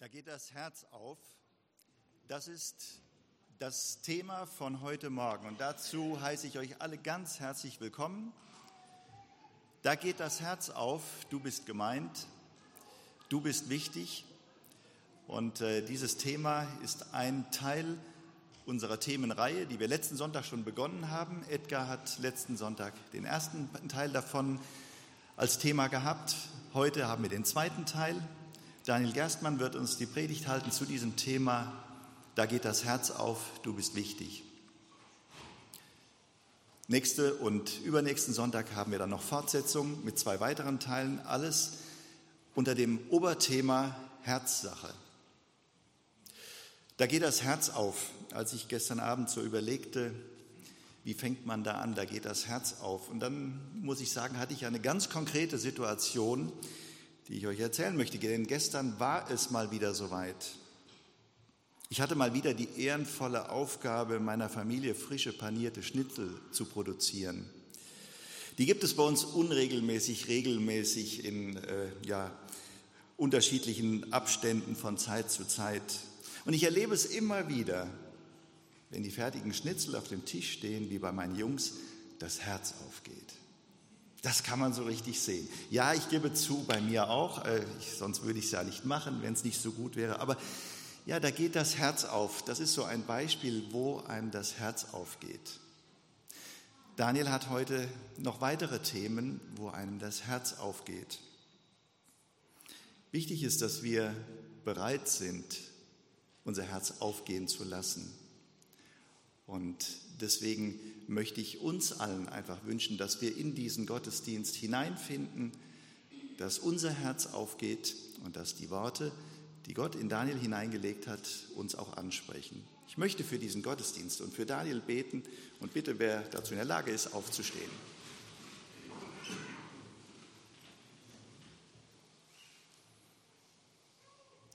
Da geht das Herz auf. Das ist das Thema von heute Morgen. Und dazu heiße ich euch alle ganz herzlich willkommen. Da geht das Herz auf. Du bist gemeint. Du bist wichtig. Und äh, dieses Thema ist ein Teil unserer Themenreihe, die wir letzten Sonntag schon begonnen haben. Edgar hat letzten Sonntag den ersten Teil davon als Thema gehabt. Heute haben wir den zweiten Teil. Daniel Gerstmann wird uns die Predigt halten zu diesem Thema. Da geht das Herz auf, du bist wichtig. Nächste und übernächsten Sonntag haben wir dann noch Fortsetzung mit zwei weiteren Teilen. Alles unter dem Oberthema Herzsache. Da geht das Herz auf. Als ich gestern Abend so überlegte, wie fängt man da an, da geht das Herz auf. Und dann muss ich sagen, hatte ich eine ganz konkrete Situation, die ich euch erzählen möchte. Denn gestern war es mal wieder soweit. Ich hatte mal wieder die ehrenvolle Aufgabe, meiner Familie frische panierte Schnitzel zu produzieren. Die gibt es bei uns unregelmäßig, regelmäßig in äh, ja, unterschiedlichen Abständen von Zeit zu Zeit. Und ich erlebe es immer wieder, wenn die fertigen Schnitzel auf dem Tisch stehen, wie bei meinen Jungs, das Herz aufgeht. Das kann man so richtig sehen. Ja, ich gebe zu, bei mir auch, äh, ich, sonst würde ich es ja nicht machen, wenn es nicht so gut wäre. Aber ja, da geht das Herz auf. Das ist so ein Beispiel, wo einem das Herz aufgeht. Daniel hat heute noch weitere Themen, wo einem das Herz aufgeht. Wichtig ist, dass wir bereit sind, unser Herz aufgehen zu lassen. Und deswegen möchte ich uns allen einfach wünschen, dass wir in diesen Gottesdienst hineinfinden, dass unser Herz aufgeht und dass die Worte, die Gott in Daniel hineingelegt hat, uns auch ansprechen. Ich möchte für diesen Gottesdienst und für Daniel beten und bitte, wer dazu in der Lage ist, aufzustehen.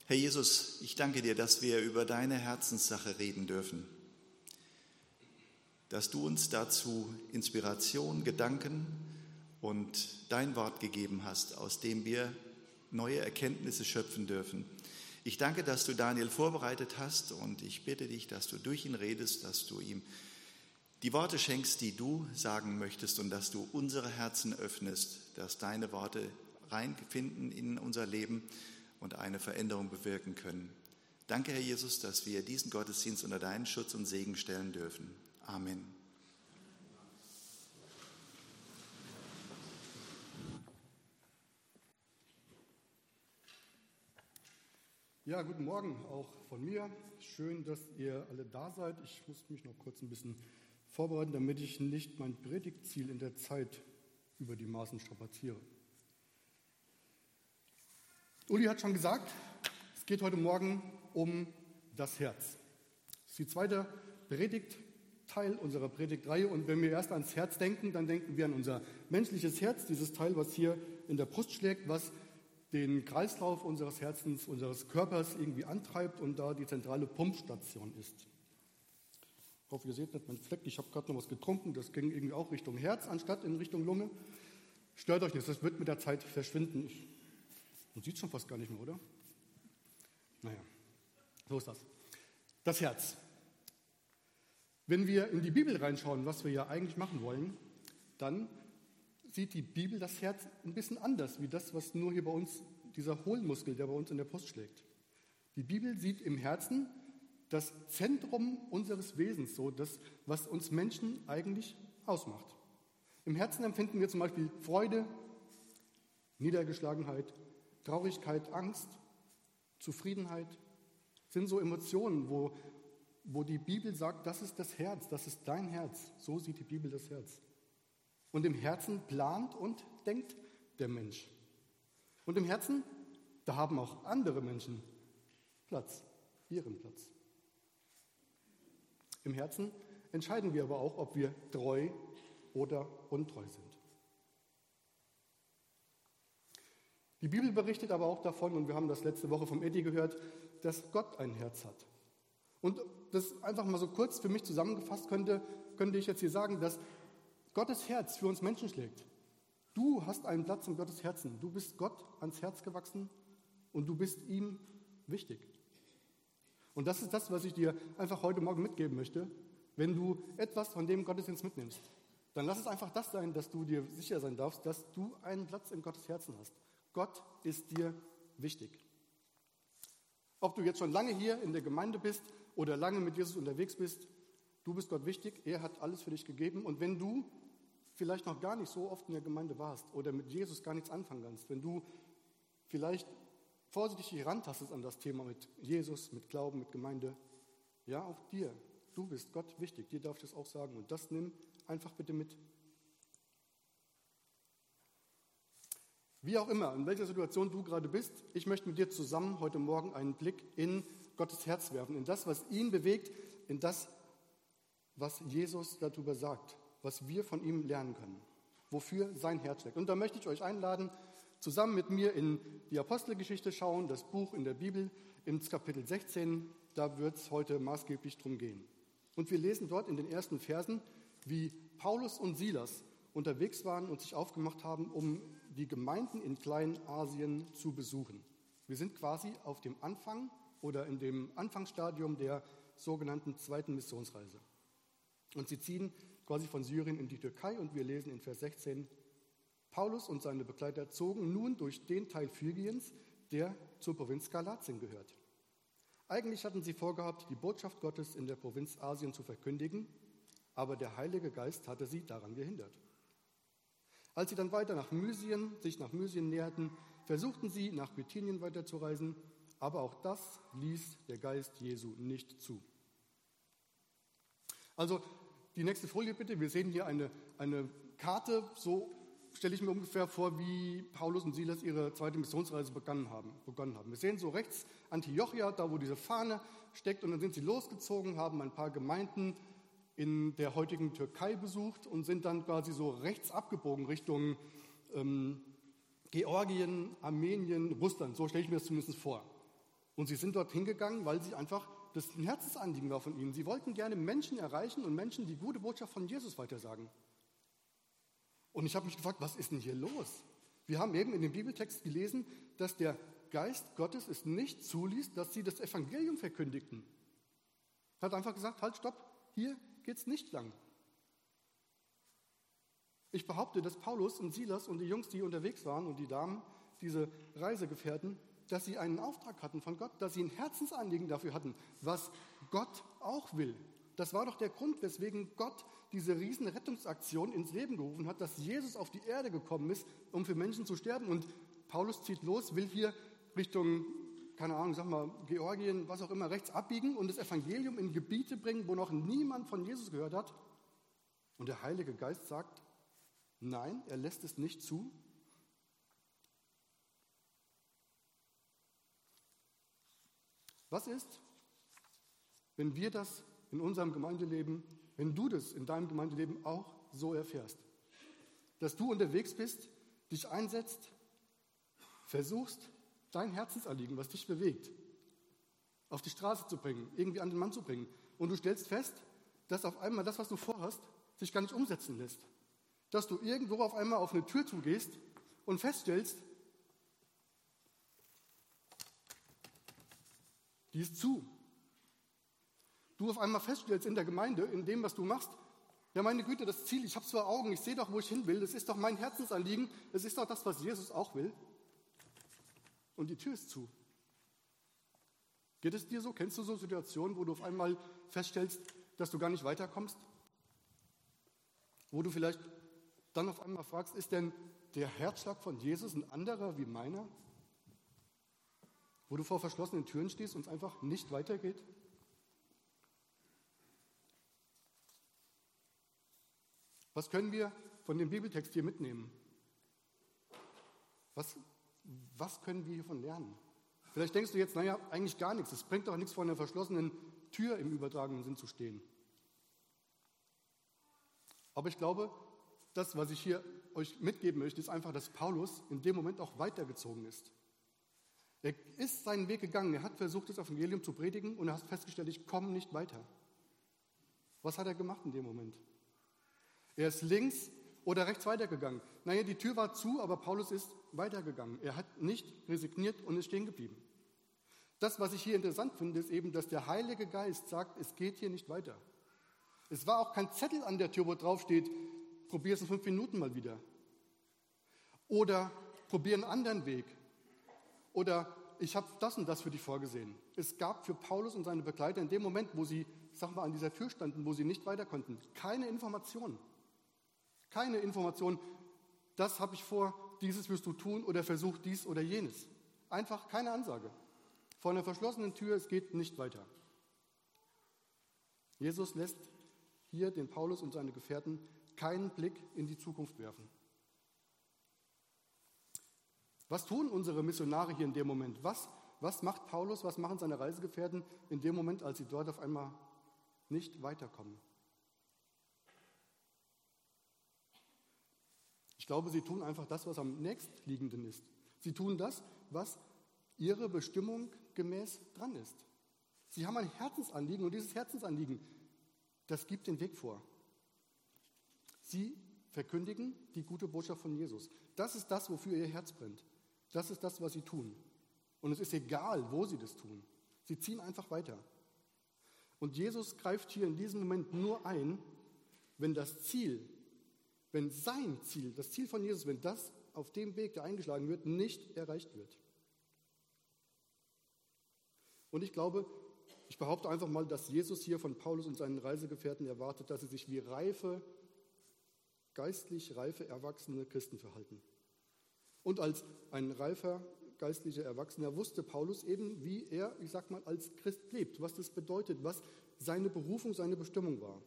Herr Jesus, ich danke dir, dass wir über deine Herzenssache reden dürfen dass du uns dazu Inspiration, Gedanken und dein Wort gegeben hast, aus dem wir neue Erkenntnisse schöpfen dürfen. Ich danke, dass du Daniel vorbereitet hast und ich bitte dich, dass du durch ihn redest, dass du ihm die Worte schenkst, die du sagen möchtest und dass du unsere Herzen öffnest, dass deine Worte reinfinden in unser Leben und eine Veränderung bewirken können. Danke, Herr Jesus, dass wir diesen Gottesdienst unter deinen Schutz und Segen stellen dürfen. Amen. Ja, guten Morgen auch von mir. Schön, dass ihr alle da seid. Ich muss mich noch kurz ein bisschen vorbereiten, damit ich nicht mein Predigtziel in der Zeit über die Maßen strapaziere. Uli hat schon gesagt, es geht heute Morgen um das Herz. Das ist die zweite Predigt Teil unserer Predigtreihe. Und wenn wir erst ans Herz denken, dann denken wir an unser menschliches Herz, dieses Teil, was hier in der Brust schlägt, was den Kreislauf unseres Herzens, unseres Körpers irgendwie antreibt und da die zentrale Pumpstation ist. Ich hoffe, ihr seht nicht meinen Fleck. Ich habe gerade noch was getrunken. Das ging irgendwie auch Richtung Herz anstatt in Richtung Lunge. Stört euch nicht, das wird mit der Zeit verschwinden. Man sieht schon fast gar nicht mehr, oder? Naja, so ist das. Das Herz. Wenn wir in die Bibel reinschauen, was wir ja eigentlich machen wollen, dann sieht die Bibel das Herz ein bisschen anders, wie das, was nur hier bei uns, dieser Hohlmuskel, der bei uns in der Brust schlägt. Die Bibel sieht im Herzen das Zentrum unseres Wesens, so das, was uns Menschen eigentlich ausmacht. Im Herzen empfinden wir zum Beispiel Freude, Niedergeschlagenheit, Traurigkeit, Angst, Zufriedenheit. Das sind so Emotionen, wo wo die Bibel sagt, das ist das Herz, das ist dein Herz. So sieht die Bibel das Herz. Und im Herzen plant und denkt der Mensch. Und im Herzen, da haben auch andere Menschen Platz, ihren Platz. Im Herzen entscheiden wir aber auch, ob wir treu oder untreu sind. Die Bibel berichtet aber auch davon, und wir haben das letzte Woche vom Eddie gehört, dass Gott ein Herz hat. Und das einfach mal so kurz für mich zusammengefasst könnte, könnte ich jetzt hier sagen, dass Gottes Herz für uns Menschen schlägt. Du hast einen Platz in Gottes Herzen. Du bist Gott ans Herz gewachsen und du bist ihm wichtig. Und das ist das, was ich dir einfach heute Morgen mitgeben möchte. Wenn du etwas von dem Gottesdienst mitnimmst, dann lass es einfach das sein, dass du dir sicher sein darfst, dass du einen Platz in Gottes Herzen hast. Gott ist dir wichtig. Ob du jetzt schon lange hier in der Gemeinde bist oder lange mit Jesus unterwegs bist, du bist Gott wichtig, er hat alles für dich gegeben. Und wenn du vielleicht noch gar nicht so oft in der Gemeinde warst oder mit Jesus gar nichts anfangen kannst, wenn du vielleicht vorsichtig herantastest an das Thema mit Jesus, mit Glauben, mit Gemeinde, ja, auch dir, du bist Gott wichtig, dir darf ich das auch sagen. Und das nimm einfach bitte mit. Wie auch immer, in welcher Situation du gerade bist, ich möchte mit dir zusammen heute Morgen einen Blick in Gottes Herz werfen, in das, was ihn bewegt, in das, was Jesus darüber sagt, was wir von ihm lernen können, wofür sein Herz steckt. Und da möchte ich euch einladen, zusammen mit mir in die Apostelgeschichte schauen, das Buch in der Bibel, ins Kapitel 16, da wird es heute maßgeblich drum gehen. Und wir lesen dort in den ersten Versen, wie Paulus und Silas unterwegs waren und sich aufgemacht haben, um die Gemeinden in Kleinasien zu besuchen. Wir sind quasi auf dem Anfang oder in dem Anfangsstadium der sogenannten zweiten Missionsreise. Und sie ziehen quasi von Syrien in die Türkei und wir lesen in Vers 16, Paulus und seine Begleiter zogen nun durch den Teil Phrygiens, der zur Provinz Galatien gehört. Eigentlich hatten sie vorgehabt, die Botschaft Gottes in der Provinz Asien zu verkündigen, aber der Heilige Geist hatte sie daran gehindert. Als sie dann weiter nach Mysien, sich nach Mysien näherten, versuchten sie nach Bithynien weiterzureisen, aber auch das ließ der Geist Jesu nicht zu. Also die nächste Folie bitte. Wir sehen hier eine, eine Karte, so stelle ich mir ungefähr vor, wie Paulus und Silas ihre zweite Missionsreise begonnen haben. begonnen haben. Wir sehen so rechts Antiochia, da wo diese Fahne steckt, und dann sind sie losgezogen, haben ein paar Gemeinden in der heutigen Türkei besucht und sind dann quasi so rechts abgebogen Richtung ähm, Georgien, Armenien, Russland. So stelle ich mir das zumindest vor. Und sie sind dort hingegangen, weil sie einfach das ein Herzensanliegen war von ihnen. Sie wollten gerne Menschen erreichen und Menschen die gute Botschaft von Jesus weitersagen. Und ich habe mich gefragt, was ist denn hier los? Wir haben eben in dem Bibeltext gelesen, dass der Geist Gottes es nicht zuließ, dass sie das Evangelium verkündigten. Er hat einfach gesagt, halt, stopp, hier geht es nicht lang. Ich behaupte, dass Paulus und Silas und die Jungs, die unterwegs waren und die Damen, diese Reisegefährten, dass sie einen Auftrag hatten von Gott, dass sie ein Herzensanliegen dafür hatten, was Gott auch will. Das war doch der Grund, weswegen Gott diese riesen Rettungsaktion ins Leben gerufen hat, dass Jesus auf die Erde gekommen ist, um für Menschen zu sterben. Und Paulus zieht los, will hier Richtung, keine Ahnung, sag mal, Georgien, was auch immer, rechts abbiegen und das Evangelium in Gebiete bringen, wo noch niemand von Jesus gehört hat. Und der Heilige Geist sagt, nein, er lässt es nicht zu. Was ist, wenn wir das in unserem Gemeindeleben, wenn du das in deinem Gemeindeleben auch so erfährst? Dass du unterwegs bist, dich einsetzt, versuchst, dein Herzensanliegen, was dich bewegt, auf die Straße zu bringen, irgendwie an den Mann zu bringen. Und du stellst fest, dass auf einmal das, was du vorhast, sich gar nicht umsetzen lässt. Dass du irgendwo auf einmal auf eine Tür zugehst und feststellst, die ist zu. Du auf einmal feststellst in der Gemeinde, in dem, was du machst, ja meine Güte, das Ziel, ich habe zwar Augen, ich sehe doch, wo ich hin will, das ist doch mein Herzensanliegen, das ist doch das, was Jesus auch will. Und die Tür ist zu. Geht es dir so? Kennst du so Situationen, wo du auf einmal feststellst, dass du gar nicht weiterkommst? Wo du vielleicht dann auf einmal fragst, ist denn der Herzschlag von Jesus ein anderer wie meiner? Wo du vor verschlossenen Türen stehst und es einfach nicht weitergeht? Was können wir von dem Bibeltext hier mitnehmen? Was, was können wir hiervon lernen? Vielleicht denkst du jetzt, naja, eigentlich gar nichts. Es bringt doch nichts, vor einer verschlossenen Tür im übertragenen Sinn zu stehen. Aber ich glaube, das, was ich hier euch mitgeben möchte, ist einfach, dass Paulus in dem Moment auch weitergezogen ist. Er ist seinen Weg gegangen, er hat versucht, das Evangelium zu predigen und er hat festgestellt, ich komme nicht weiter. Was hat er gemacht in dem Moment? Er ist links oder rechts weitergegangen. Naja, die Tür war zu, aber Paulus ist weitergegangen. Er hat nicht resigniert und ist stehen geblieben. Das, was ich hier interessant finde, ist eben, dass der Heilige Geist sagt, es geht hier nicht weiter. Es war auch kein Zettel an der Tür, wo drauf steht, probier es in fünf Minuten mal wieder. Oder probier einen anderen Weg. Oder ich habe das und das für dich vorgesehen. Es gab für Paulus und seine Begleiter in dem Moment, wo sie, sag mal, an dieser Tür standen, wo sie nicht weiter konnten, keine Informationen. Keine Informationen, das habe ich vor, dieses wirst du tun oder versuch dies oder jenes. Einfach keine Ansage. Vor einer verschlossenen Tür, es geht nicht weiter. Jesus lässt hier den Paulus und seine Gefährten keinen Blick in die Zukunft werfen. Was tun unsere Missionare hier in dem Moment? Was, was macht Paulus, was machen seine Reisegefährten in dem Moment, als sie dort auf einmal nicht weiterkommen? Ich glaube, sie tun einfach das, was am nächstliegenden ist. Sie tun das, was ihre Bestimmung gemäß dran ist. Sie haben ein Herzensanliegen und dieses Herzensanliegen, das gibt den Weg vor. Sie verkündigen die gute Botschaft von Jesus. Das ist das, wofür ihr Herz brennt. Das ist das, was sie tun. Und es ist egal, wo sie das tun. Sie ziehen einfach weiter. Und Jesus greift hier in diesem Moment nur ein, wenn das Ziel, wenn sein Ziel, das Ziel von Jesus, wenn das auf dem Weg, der eingeschlagen wird, nicht erreicht wird. Und ich glaube, ich behaupte einfach mal, dass Jesus hier von Paulus und seinen Reisegefährten erwartet, dass sie sich wie reife, geistlich reife, erwachsene Christen verhalten. Und als ein reifer geistlicher Erwachsener wusste Paulus eben, wie er, ich sag mal, als Christ lebt, was das bedeutet, was seine Berufung, seine Bestimmung war.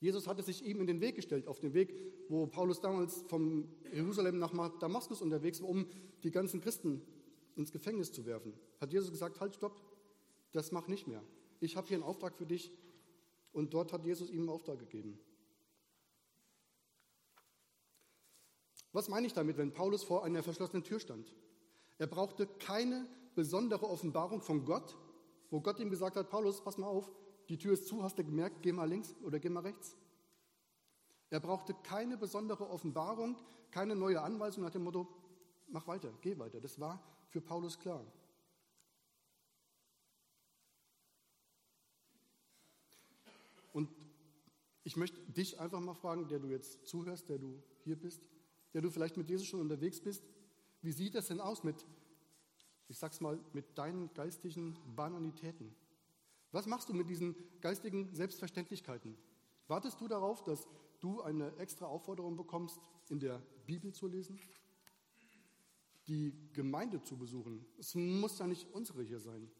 Jesus hatte sich ihm in den Weg gestellt, auf den Weg, wo Paulus damals von Jerusalem nach Damaskus unterwegs war, um die ganzen Christen ins Gefängnis zu werfen. Hat Jesus gesagt, halt, stopp, das mach nicht mehr. Ich habe hier einen Auftrag für dich. Und dort hat Jesus ihm einen Auftrag gegeben. Was meine ich damit, wenn Paulus vor einer verschlossenen Tür stand? Er brauchte keine besondere Offenbarung von Gott, wo Gott ihm gesagt hat, Paulus, pass mal auf, die Tür ist zu, hast du gemerkt, geh mal links oder geh mal rechts. Er brauchte keine besondere Offenbarung, keine neue Anweisung nach dem Motto, mach weiter, geh weiter. Das war für Paulus klar. Und ich möchte dich einfach mal fragen, der du jetzt zuhörst, der du hier bist, der du vielleicht mit Jesus schon unterwegs bist, wie sieht das denn aus mit, ich sag's mal, mit deinen geistigen Banalitäten? Was machst du mit diesen geistigen Selbstverständlichkeiten? Wartest du darauf, dass du eine extra Aufforderung bekommst, in der Bibel zu lesen? Die Gemeinde zu besuchen? Es muss ja nicht unsere hier sein.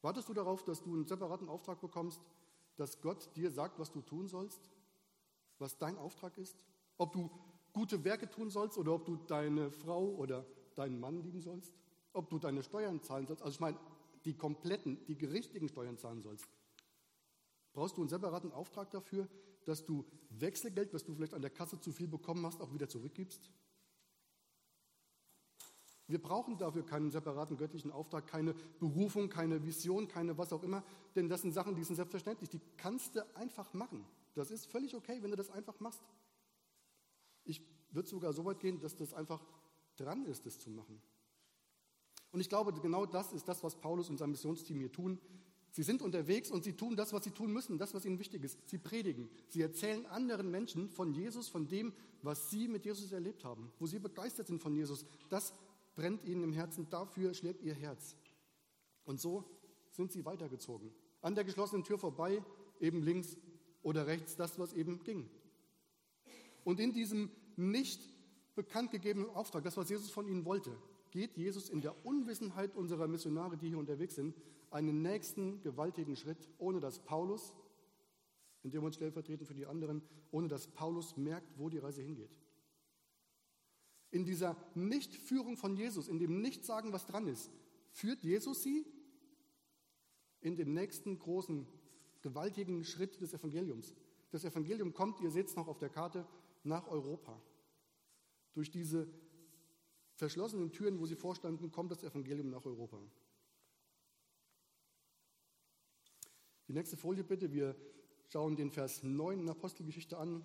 Wartest du darauf, dass du einen separaten Auftrag bekommst, dass Gott dir sagt, was du tun sollst? Was dein Auftrag ist? Ob du gute Werke tun sollst oder ob du deine Frau oder deinen Mann lieben sollst, ob du deine Steuern zahlen sollst, also ich meine die kompletten, die richtigen Steuern zahlen sollst. Brauchst du einen separaten Auftrag dafür, dass du Wechselgeld, was du vielleicht an der Kasse zu viel bekommen hast, auch wieder zurückgibst? Wir brauchen dafür keinen separaten göttlichen Auftrag, keine Berufung, keine Vision, keine was auch immer, denn das sind Sachen, die sind selbstverständlich, die kannst du einfach machen. Das ist völlig okay, wenn du das einfach machst. Ich würde sogar so weit gehen, dass das einfach dran ist, das zu machen. Und ich glaube, genau das ist das, was Paulus und sein Missionsteam hier tun. Sie sind unterwegs und sie tun das, was sie tun müssen, das, was ihnen wichtig ist. Sie predigen. Sie erzählen anderen Menschen von Jesus, von dem, was sie mit Jesus erlebt haben, wo sie begeistert sind von Jesus. Das brennt ihnen im Herzen, dafür schlägt ihr Herz. Und so sind sie weitergezogen. An der geschlossenen Tür vorbei, eben links oder rechts, das, was eben ging. Und in diesem nicht bekannt gegebenen Auftrag, das, was Jesus von ihnen wollte, geht Jesus in der Unwissenheit unserer Missionare, die hier unterwegs sind, einen nächsten gewaltigen Schritt, ohne dass Paulus, in dem uns stellvertretend für die anderen, ohne dass Paulus merkt, wo die Reise hingeht. In dieser Nichtführung von Jesus, in dem Nichtsagen, was dran ist, führt Jesus sie in den nächsten großen, gewaltigen Schritt des Evangeliums. Das Evangelium kommt, ihr seht es noch auf der Karte, nach Europa. Durch diese verschlossenen Türen, wo sie vorstanden, kommt das Evangelium nach Europa. Die nächste Folie bitte. Wir schauen den Vers 9 in Apostelgeschichte an.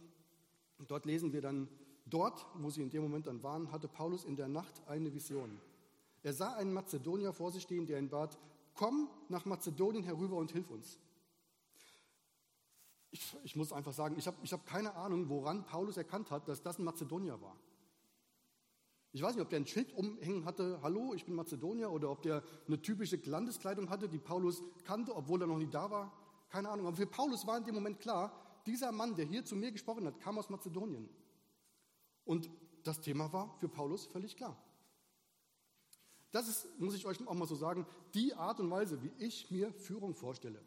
Dort lesen wir dann, dort, wo sie in dem Moment dann waren, hatte Paulus in der Nacht eine Vision. Er sah einen Mazedonier vor sich stehen, der ihn bat, komm nach Mazedonien herüber und hilf uns. Ich, ich muss einfach sagen, ich habe ich hab keine Ahnung, woran Paulus erkannt hat, dass das ein Mazedonier war. Ich weiß nicht, ob der ein Schild umhängen hatte, hallo, ich bin Mazedonier, oder ob der eine typische Landeskleidung hatte, die Paulus kannte, obwohl er noch nie da war. Keine Ahnung. Aber für Paulus war in dem Moment klar, dieser Mann, der hier zu mir gesprochen hat, kam aus Mazedonien. Und das Thema war für Paulus völlig klar. Das ist, muss ich euch auch mal so sagen, die Art und Weise, wie ich mir Führung vorstelle.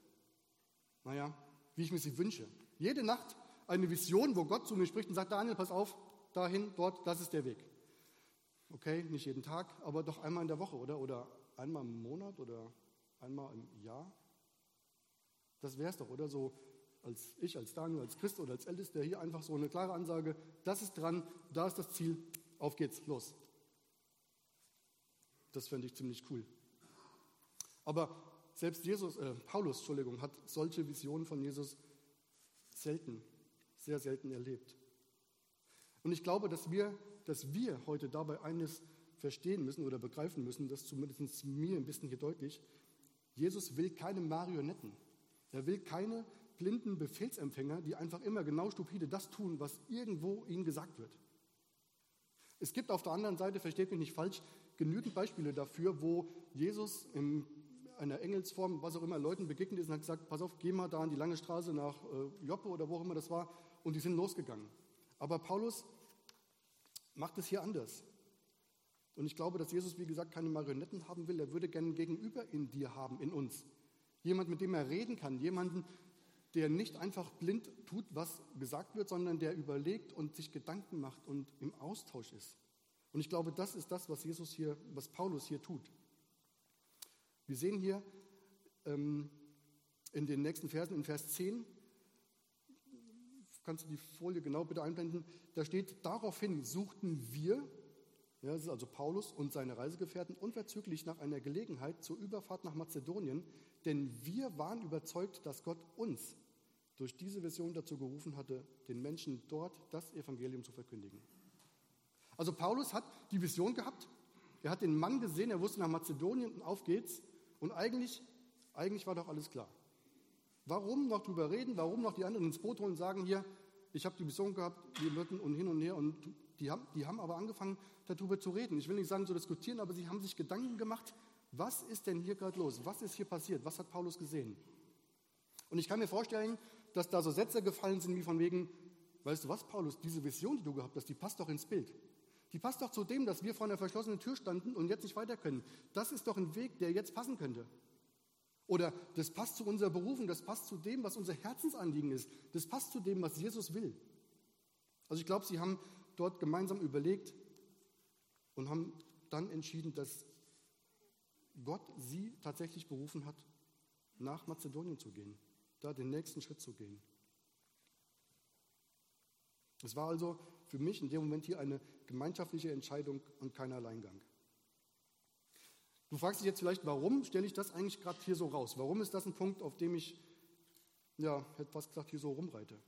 Naja, wie ich mir sie wünsche. Jede Nacht eine Vision, wo Gott zu mir spricht und sagt, Daniel, pass auf, dahin, dort, das ist der Weg. Okay, nicht jeden Tag, aber doch einmal in der Woche, oder? Oder einmal im Monat oder einmal im Jahr. Das wäre es doch, oder? So als ich, als Daniel, als Christ oder als Ältester hier einfach so eine klare Ansage, das ist dran, da ist das Ziel, auf geht's, los. Das fände ich ziemlich cool. Aber selbst Jesus, äh, Paulus, Entschuldigung, hat solche Visionen von Jesus selten, sehr selten erlebt. Und ich glaube, dass wir, dass wir heute dabei eines verstehen müssen oder begreifen müssen, das zumindest mir ein bisschen hier deutlich, Jesus will keine Marionetten. Er will keine blinden Befehlsempfänger, die einfach immer genau stupide das tun, was irgendwo ihnen gesagt wird. Es gibt auf der anderen Seite, versteht mich nicht falsch, genügend Beispiele dafür, wo Jesus in einer Engelsform, was auch immer, Leuten begegnet ist und hat gesagt, pass auf, geh mal da an die lange Straße nach äh, Joppe oder wo auch immer das war und die sind losgegangen. Aber Paulus macht es hier anders. Und ich glaube, dass Jesus, wie gesagt, keine Marionetten haben will. Er würde gerne Gegenüber in dir haben, in uns. Jemand, mit dem er reden kann. Jemanden, der nicht einfach blind tut, was gesagt wird, sondern der überlegt und sich Gedanken macht und im Austausch ist. Und ich glaube, das ist das, was Jesus hier, was Paulus hier tut. Wir sehen hier ähm, in den nächsten Versen, in Vers 10, kannst du die Folie genau bitte einblenden, da steht, daraufhin suchten wir, ja, das ist also Paulus und seine Reisegefährten, unverzüglich nach einer Gelegenheit zur Überfahrt nach Mazedonien, denn wir waren überzeugt, dass Gott uns durch diese Vision dazu gerufen hatte, den Menschen dort das Evangelium zu verkündigen. Also Paulus hat die Vision gehabt, er hat den Mann gesehen, er wusste nach Mazedonien und auf geht's. Und eigentlich, eigentlich war doch alles klar. Warum noch drüber reden, warum noch die anderen ins Boot holen und sagen hier, ich habe die Vision gehabt, wir würden und hin und her und die haben, die haben aber angefangen darüber zu reden. Ich will nicht sagen zu diskutieren, aber sie haben sich Gedanken gemacht, was ist denn hier gerade los? Was ist hier passiert? Was hat Paulus gesehen? Und ich kann mir vorstellen, dass da so Sätze gefallen sind wie von wegen, weißt du was, Paulus, diese Vision, die du gehabt hast, die passt doch ins Bild. Die passt doch zu dem, dass wir vor einer verschlossenen Tür standen und jetzt nicht weiter können. Das ist doch ein Weg, der jetzt passen könnte. Oder das passt zu unserer Berufung, das passt zu dem, was unser Herzensanliegen ist. Das passt zu dem, was Jesus will. Also ich glaube, sie haben dort gemeinsam überlegt und haben dann entschieden, dass Gott sie tatsächlich berufen hat, nach Mazedonien zu gehen, da den nächsten Schritt zu gehen. Es war also für mich in dem Moment hier eine gemeinschaftliche Entscheidung und kein Alleingang. Du fragst dich jetzt vielleicht, warum stelle ich das eigentlich gerade hier so raus? Warum ist das ein Punkt, auf dem ich, ja, hätte fast gesagt, hier so rumreite?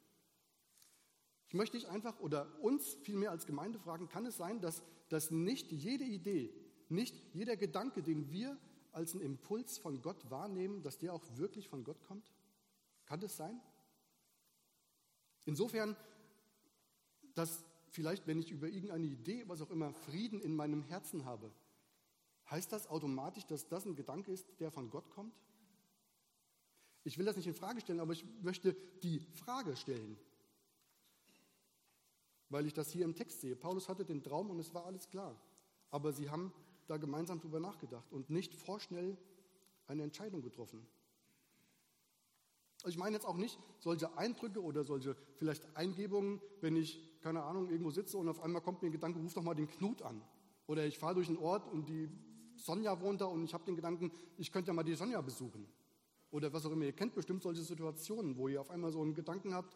Ich möchte dich einfach oder uns vielmehr als Gemeinde fragen, kann es sein, dass, dass nicht jede Idee, nicht jeder Gedanke, den wir als einen Impuls von Gott wahrnehmen, dass der auch wirklich von Gott kommt? Kann das sein? Insofern dass vielleicht, wenn ich über irgendeine Idee, was auch immer, Frieden in meinem Herzen habe, heißt das automatisch, dass das ein Gedanke ist, der von Gott kommt? Ich will das nicht in Frage stellen, aber ich möchte die Frage stellen, weil ich das hier im Text sehe. Paulus hatte den Traum und es war alles klar. Aber sie haben da gemeinsam drüber nachgedacht und nicht vorschnell eine Entscheidung getroffen. Also ich meine jetzt auch nicht solche Eindrücke oder solche vielleicht Eingebungen, wenn ich, keine Ahnung, irgendwo sitze und auf einmal kommt mir ein Gedanke, ruf doch mal den Knut an. Oder ich fahre durch einen Ort und die Sonja wohnt da und ich habe den Gedanken, ich könnte ja mal die Sonja besuchen. Oder was auch immer. Ihr kennt bestimmt solche Situationen, wo ihr auf einmal so einen Gedanken habt.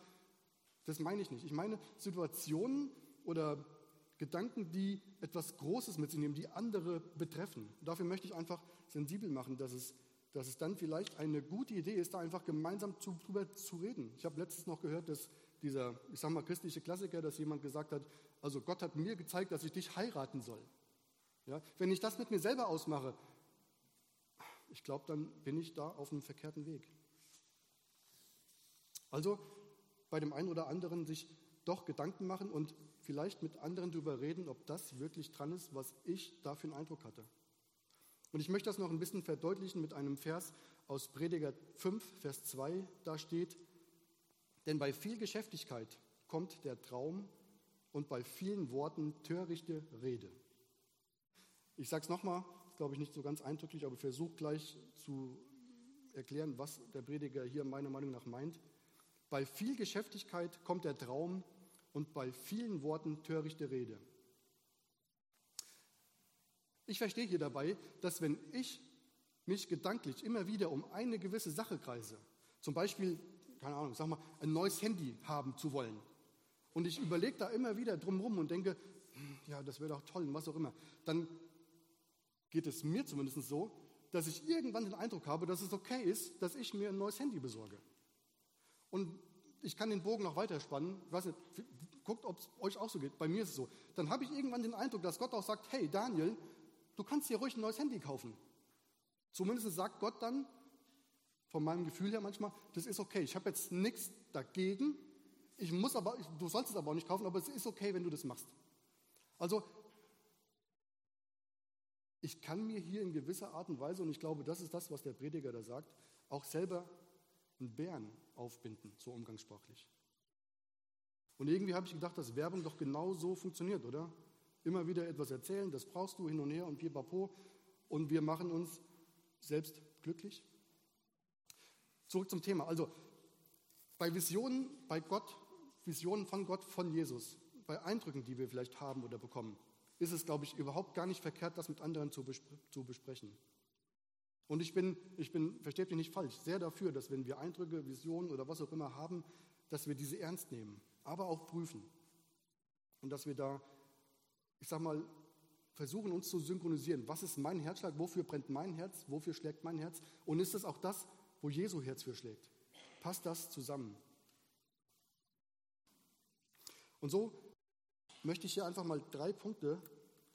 Das meine ich nicht. Ich meine Situationen oder Gedanken, die etwas Großes mit sich nehmen, die andere betreffen. Dafür möchte ich einfach sensibel machen, dass es dass es dann vielleicht eine gute Idee ist, da einfach gemeinsam zu, drüber zu reden. Ich habe letztens noch gehört, dass dieser, ich sage mal, christliche Klassiker, dass jemand gesagt hat, also Gott hat mir gezeigt, dass ich dich heiraten soll. Ja? Wenn ich das mit mir selber ausmache, ich glaube, dann bin ich da auf einem verkehrten Weg. Also bei dem einen oder anderen sich doch Gedanken machen und vielleicht mit anderen darüber reden, ob das wirklich dran ist, was ich da für einen Eindruck hatte. Und ich möchte das noch ein bisschen verdeutlichen mit einem Vers aus Prediger 5, Vers 2. Da steht, denn bei viel Geschäftigkeit kommt der Traum und bei vielen Worten törichte Rede. Ich sage es nochmal, glaube ich nicht so ganz eindrücklich, aber versuche gleich zu erklären, was der Prediger hier meiner Meinung nach meint. Bei viel Geschäftigkeit kommt der Traum und bei vielen Worten törichte Rede. Ich verstehe hier dabei, dass wenn ich mich gedanklich immer wieder um eine gewisse Sache kreise, zum Beispiel, keine Ahnung, sag mal, ein neues Handy haben zu wollen, und ich überlege da immer wieder drumherum und denke, hm, ja, das wäre doch toll und was auch immer, dann geht es mir zumindest so, dass ich irgendwann den Eindruck habe, dass es okay ist, dass ich mir ein neues Handy besorge. Und ich kann den Bogen noch weiterspannen. Ich weiß nicht, guckt, ob es euch auch so geht. Bei mir ist es so. Dann habe ich irgendwann den Eindruck, dass Gott auch sagt, hey Daniel, du kannst dir ruhig ein neues Handy kaufen. Zumindest sagt Gott dann, von meinem Gefühl her manchmal, das ist okay. Ich habe jetzt nichts dagegen. Ich muss aber, du sollst es aber auch nicht kaufen, aber es ist okay, wenn du das machst. Also ich kann mir hier in gewisser Art und Weise, und ich glaube, das ist das, was der Prediger da sagt, auch selber einen Bären aufbinden, so umgangssprachlich. Und irgendwie habe ich gedacht, dass Werbung doch genau so funktioniert, oder? Immer wieder etwas erzählen, das brauchst du hin und her und pipapo, und wir machen uns selbst glücklich. Zurück zum Thema. Also bei Visionen bei Gott, Visionen von Gott, von Jesus, bei Eindrücken, die wir vielleicht haben oder bekommen, ist es, glaube ich, überhaupt gar nicht verkehrt, das mit anderen zu, bespre zu besprechen. Und ich bin, ich bin, versteht mich nicht falsch, sehr dafür, dass wenn wir Eindrücke, Visionen oder was auch immer haben, dass wir diese ernst nehmen, aber auch prüfen. Und dass wir da, ich sag mal, versuchen uns zu synchronisieren. Was ist mein Herzschlag? Wofür brennt mein Herz? Wofür schlägt mein Herz? Und ist es auch das, wo Jesu Herz für schlägt? Passt das zusammen? Und so möchte ich hier einfach mal drei Punkte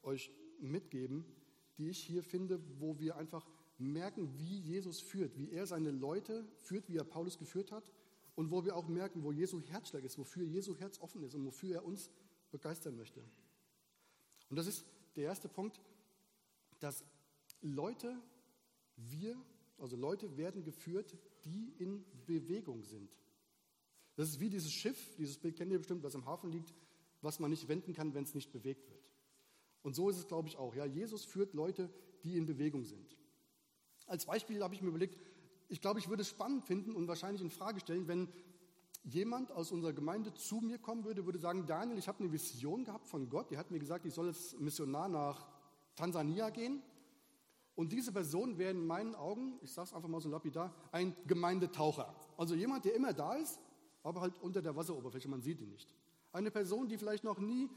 euch mitgeben, die ich hier finde, wo wir einfach merken, wie Jesus führt, wie er seine Leute führt, wie er Paulus geführt hat und wo wir auch merken, wo Jesu Herzschlag ist, wofür Jesu Herz offen ist und wofür er uns begeistern möchte. Und das ist der erste Punkt, dass Leute, wir, also Leute werden geführt, die in Bewegung sind. Das ist wie dieses Schiff, dieses Bild kennt ihr bestimmt, was im Hafen liegt, was man nicht wenden kann, wenn es nicht bewegt wird. Und so ist es, glaube ich, auch. Ja, Jesus führt Leute, die in Bewegung sind. Als Beispiel habe ich mir überlegt, ich glaube, ich würde es spannend finden und wahrscheinlich in Frage stellen, wenn jemand aus unserer Gemeinde zu mir kommen würde, würde sagen, Daniel, ich habe eine Vision gehabt von Gott. Der hat mir gesagt, ich soll als Missionar nach Tansania gehen. Und diese Person wäre in meinen Augen, ich sage es einfach mal so lapidar, ein Gemeindetaucher. Also jemand, der immer da ist, aber halt unter der Wasseroberfläche, man sieht ihn nicht. Eine Person, die vielleicht noch nie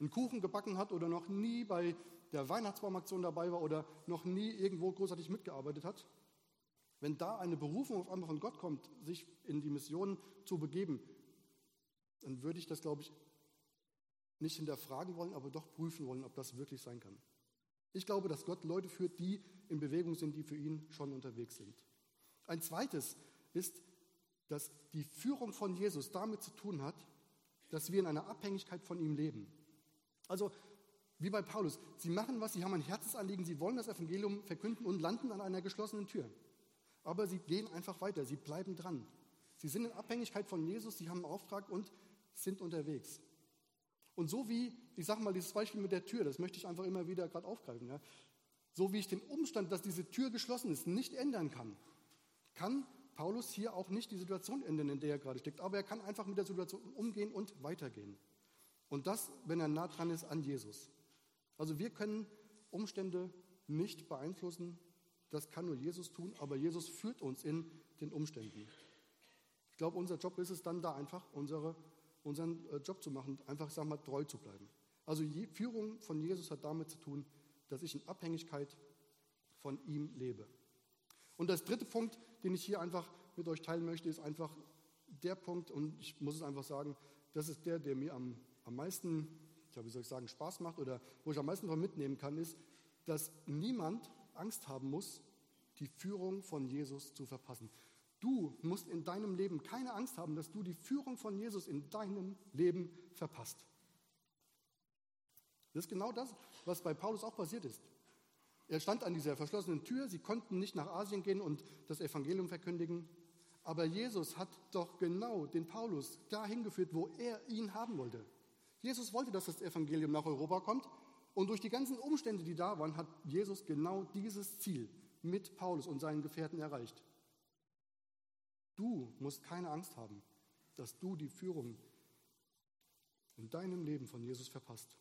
einen Kuchen gebacken hat oder noch nie bei der Weihnachtsbaumaktion dabei war oder noch nie irgendwo großartig mitgearbeitet hat. Wenn da eine Berufung auf einmal von Gott kommt, sich in die Mission zu begeben, dann würde ich das, glaube ich, nicht hinterfragen wollen, aber doch prüfen wollen, ob das wirklich sein kann. Ich glaube, dass Gott Leute führt, die in Bewegung sind, die für ihn schon unterwegs sind. Ein zweites ist, dass die Führung von Jesus damit zu tun hat, dass wir in einer Abhängigkeit von ihm leben. Also wie bei Paulus, sie machen was, sie haben ein Herzensanliegen, sie wollen das Evangelium verkünden und landen an einer geschlossenen Tür. Aber sie gehen einfach weiter, sie bleiben dran. Sie sind in Abhängigkeit von Jesus, sie haben einen Auftrag und sind unterwegs. Und so wie, ich sage mal, dieses Beispiel mit der Tür, das möchte ich einfach immer wieder gerade aufgreifen. Ja? So wie ich den Umstand, dass diese Tür geschlossen ist, nicht ändern kann, kann Paulus hier auch nicht die Situation ändern, in der er gerade steckt, aber er kann einfach mit der Situation umgehen und weitergehen. Und das, wenn er nah dran ist an Jesus. Also wir können Umstände nicht beeinflussen, das kann nur Jesus tun, aber Jesus führt uns in den Umständen. Ich glaube, unser Job ist es dann da einfach, unsere, unseren äh, Job zu machen, einfach, sag mal, treu zu bleiben. Also die Führung von Jesus hat damit zu tun, dass ich in Abhängigkeit von ihm lebe. Und das dritte Punkt, den ich hier einfach mit euch teilen möchte, ist einfach der Punkt, und ich muss es einfach sagen, das ist der, der mir am, am meisten ja, wie soll ich sagen, Spaß macht oder wo ich am meisten von mitnehmen kann, ist, dass niemand Angst haben muss, die Führung von Jesus zu verpassen. Du musst in deinem Leben keine Angst haben, dass du die Führung von Jesus in deinem Leben verpasst. Das ist genau das, was bei Paulus auch passiert ist. Er stand an dieser verschlossenen Tür, sie konnten nicht nach Asien gehen und das Evangelium verkündigen, aber Jesus hat doch genau den Paulus dahin geführt, wo er ihn haben wollte. Jesus wollte, dass das Evangelium nach Europa kommt und durch die ganzen Umstände, die da waren, hat Jesus genau dieses Ziel mit Paulus und seinen Gefährten erreicht. Du musst keine Angst haben, dass du die Führung in deinem Leben von Jesus verpasst.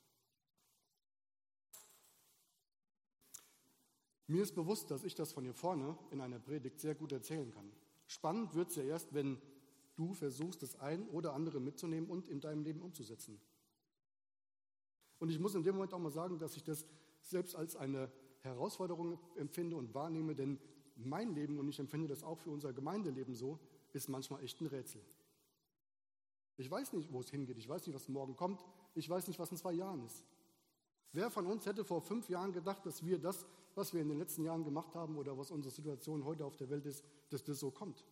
Mir ist bewusst, dass ich das von hier vorne in einer Predigt sehr gut erzählen kann. Spannend wird es ja erst, wenn du versuchst, das ein oder andere mitzunehmen und in deinem Leben umzusetzen. Und ich muss in dem Moment auch mal sagen, dass ich das selbst als eine Herausforderung empfinde und wahrnehme, denn mein Leben, und ich empfinde das auch für unser Gemeindeleben so, ist manchmal echt ein Rätsel. Ich weiß nicht, wo es hingeht. Ich weiß nicht, was morgen kommt. Ich weiß nicht, was in zwei Jahren ist. Wer von uns hätte vor fünf Jahren gedacht, dass wir das, was wir in den letzten Jahren gemacht haben oder was unsere Situation heute auf der Welt ist, dass das so kommt?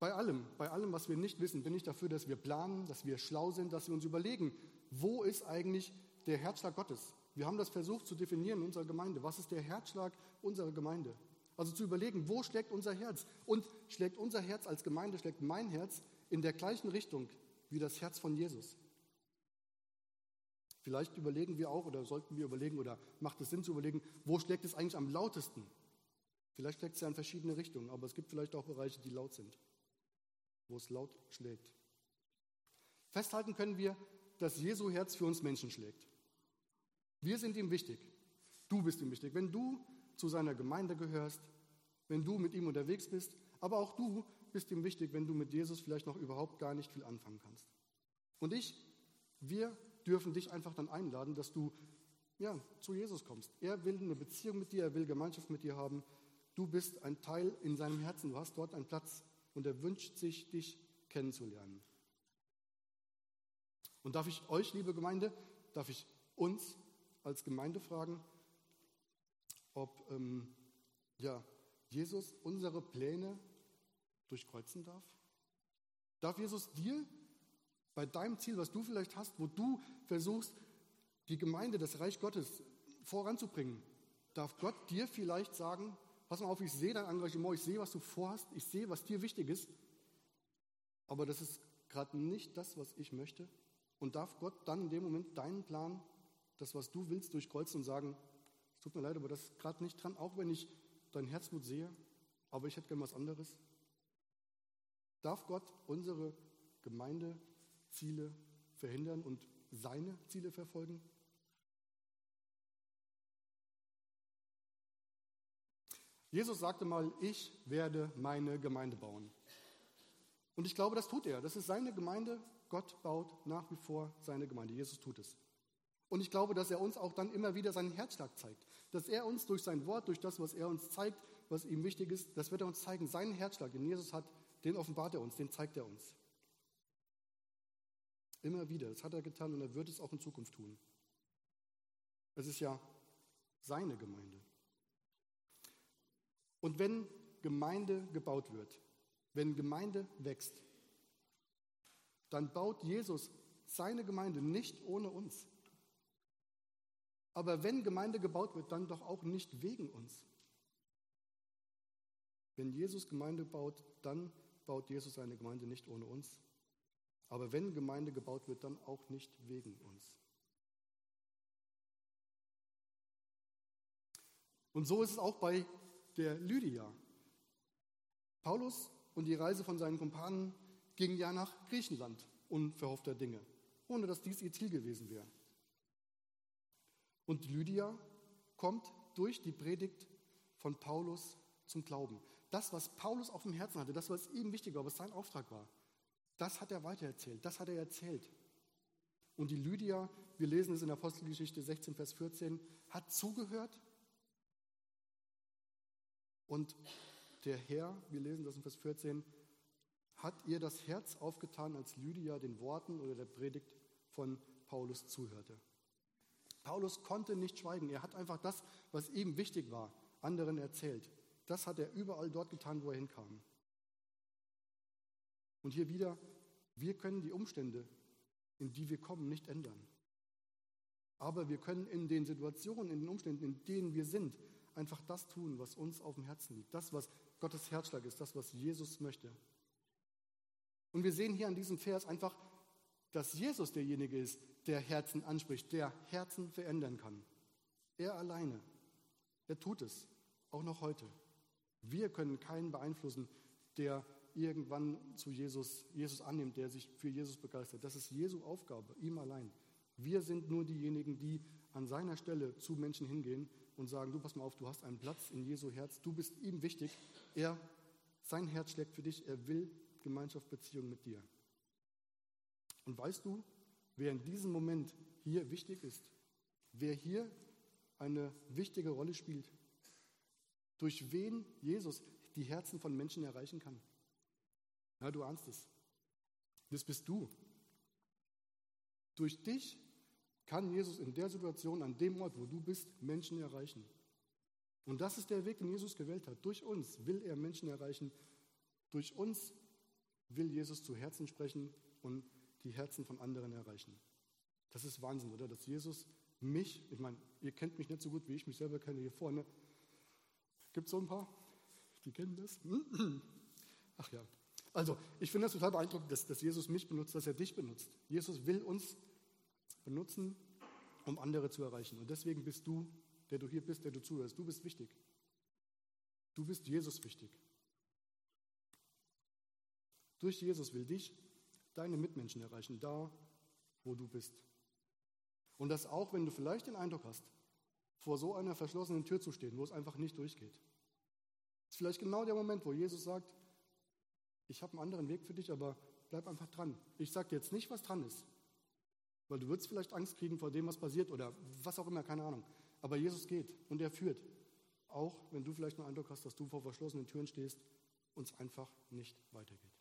Bei allem, bei allem, was wir nicht wissen, bin ich dafür, dass wir planen, dass wir schlau sind, dass wir uns überlegen, wo ist eigentlich der Herzschlag Gottes? Wir haben das versucht zu definieren in unserer Gemeinde. Was ist der Herzschlag unserer Gemeinde? Also zu überlegen, wo schlägt unser Herz? Und schlägt unser Herz als Gemeinde, schlägt mein Herz in der gleichen Richtung wie das Herz von Jesus? Vielleicht überlegen wir auch oder sollten wir überlegen oder macht es Sinn zu überlegen, wo schlägt es eigentlich am lautesten? Vielleicht schlägt es ja in verschiedene Richtungen, aber es gibt vielleicht auch Bereiche, die laut sind, wo es laut schlägt. Festhalten können wir, dass Jesu Herz für uns Menschen schlägt. Wir sind ihm wichtig. Du bist ihm wichtig. Wenn du zu seiner Gemeinde gehörst, wenn du mit ihm unterwegs bist, aber auch du bist ihm wichtig, wenn du mit Jesus vielleicht noch überhaupt gar nicht viel anfangen kannst. Und ich, wir dürfen dich einfach dann einladen, dass du ja, zu Jesus kommst. Er will eine Beziehung mit dir, er will Gemeinschaft mit dir haben. Du bist ein Teil in seinem Herzen, du hast dort einen Platz und er wünscht sich, dich kennenzulernen. Und darf ich euch, liebe Gemeinde, darf ich uns als Gemeinde fragen, ob ähm, ja, Jesus unsere Pläne durchkreuzen darf? Darf Jesus dir bei deinem Ziel, was du vielleicht hast, wo du versuchst, die Gemeinde, das Reich Gottes voranzubringen, darf Gott dir vielleicht sagen, pass mal auf, ich sehe dein Engagement, ich sehe, was du vorhast, ich sehe, was dir wichtig ist, aber das ist gerade nicht das, was ich möchte? Und darf Gott dann in dem Moment deinen Plan, das, was du willst, durchkreuzen und sagen, es tut mir leid, aber das ist gerade nicht dran, auch wenn ich dein Herzmut sehe, aber ich hätte gern was anderes? Darf Gott unsere Gemeindeziele verhindern und seine Ziele verfolgen? Jesus sagte mal, ich werde meine Gemeinde bauen. Und ich glaube, das tut er. Das ist seine Gemeinde. Gott baut nach wie vor seine Gemeinde. Jesus tut es. Und ich glaube, dass er uns auch dann immer wieder seinen Herzschlag zeigt. Dass er uns durch sein Wort, durch das, was er uns zeigt, was ihm wichtig ist, das wird er uns zeigen. Seinen Herzschlag, den Jesus hat, den offenbart er uns, den zeigt er uns. Immer wieder. Das hat er getan und er wird es auch in Zukunft tun. Es ist ja seine Gemeinde. Und wenn Gemeinde gebaut wird, wenn Gemeinde wächst, dann baut Jesus seine Gemeinde nicht ohne uns. Aber wenn Gemeinde gebaut wird, dann doch auch nicht wegen uns. Wenn Jesus Gemeinde baut, dann baut Jesus seine Gemeinde nicht ohne uns. Aber wenn Gemeinde gebaut wird, dann auch nicht wegen uns. Und so ist es auch bei der Lydia. Paulus und die Reise von seinen Kumpanen gingen ja nach Griechenland, unverhoffter Dinge, ohne dass dies ihr Ziel gewesen wäre. Und Lydia kommt durch die Predigt von Paulus zum Glauben. Das, was Paulus auf dem Herzen hatte, das, was ihm wichtig war, was sein Auftrag war, das hat er weitererzählt, das hat er erzählt. Und die Lydia, wir lesen es in der Apostelgeschichte 16, Vers 14, hat zugehört. Und der Herr, wir lesen das in Vers 14, hat ihr das Herz aufgetan, als Lydia den Worten oder der Predigt von Paulus zuhörte. Paulus konnte nicht schweigen. Er hat einfach das, was ihm wichtig war, anderen erzählt. Das hat er überall dort getan, wo er hinkam. Und hier wieder, wir können die Umstände, in die wir kommen, nicht ändern. Aber wir können in den Situationen, in den Umständen, in denen wir sind, einfach das tun, was uns auf dem Herzen liegt. Das, was Gottes Herzschlag ist, das, was Jesus möchte. Und wir sehen hier an diesem Vers einfach, dass Jesus derjenige ist, der Herzen anspricht, der Herzen verändern kann. Er alleine. Er tut es, auch noch heute. Wir können keinen beeinflussen, der irgendwann zu Jesus, Jesus annimmt, der sich für Jesus begeistert. Das ist Jesu Aufgabe, ihm allein. Wir sind nur diejenigen, die an seiner Stelle zu Menschen hingehen und sagen, du pass mal auf, du hast einen Platz in Jesu Herz, du bist ihm wichtig. Er, sein Herz schlägt für dich, er will Gemeinschaft, Beziehung mit dir. Und weißt du, wer in diesem Moment hier wichtig ist? Wer hier eine wichtige Rolle spielt? Durch wen Jesus die Herzen von Menschen erreichen kann? Ja, du ahnst es. Das bist du. Durch dich kann Jesus in der Situation, an dem Ort, wo du bist, Menschen erreichen. Und das ist der Weg, den Jesus gewählt hat. Durch uns will er Menschen erreichen. Durch uns will Jesus zu Herzen sprechen und die Herzen von anderen erreichen. Das ist Wahnsinn, oder? Dass Jesus mich, ich meine, ihr kennt mich nicht so gut, wie ich mich selber kenne hier vorne. Gibt es so ein paar, die kennen das? Ach ja. Also, ich finde das total beeindruckend, dass, dass Jesus mich benutzt, dass er dich benutzt. Jesus will uns benutzen, um andere zu erreichen. Und deswegen bist du, der du hier bist, der du zuhörst, du bist wichtig. Du bist Jesus wichtig. Durch Jesus will dich deine Mitmenschen erreichen, da, wo du bist. Und das auch, wenn du vielleicht den Eindruck hast, vor so einer verschlossenen Tür zu stehen, wo es einfach nicht durchgeht. Das ist vielleicht genau der Moment, wo Jesus sagt, ich habe einen anderen Weg für dich, aber bleib einfach dran. Ich sage dir jetzt nicht, was dran ist, weil du würdest vielleicht Angst kriegen vor dem, was passiert oder was auch immer, keine Ahnung. Aber Jesus geht und er führt. Auch wenn du vielleicht einen Eindruck hast, dass du vor verschlossenen Türen stehst und es einfach nicht weitergeht.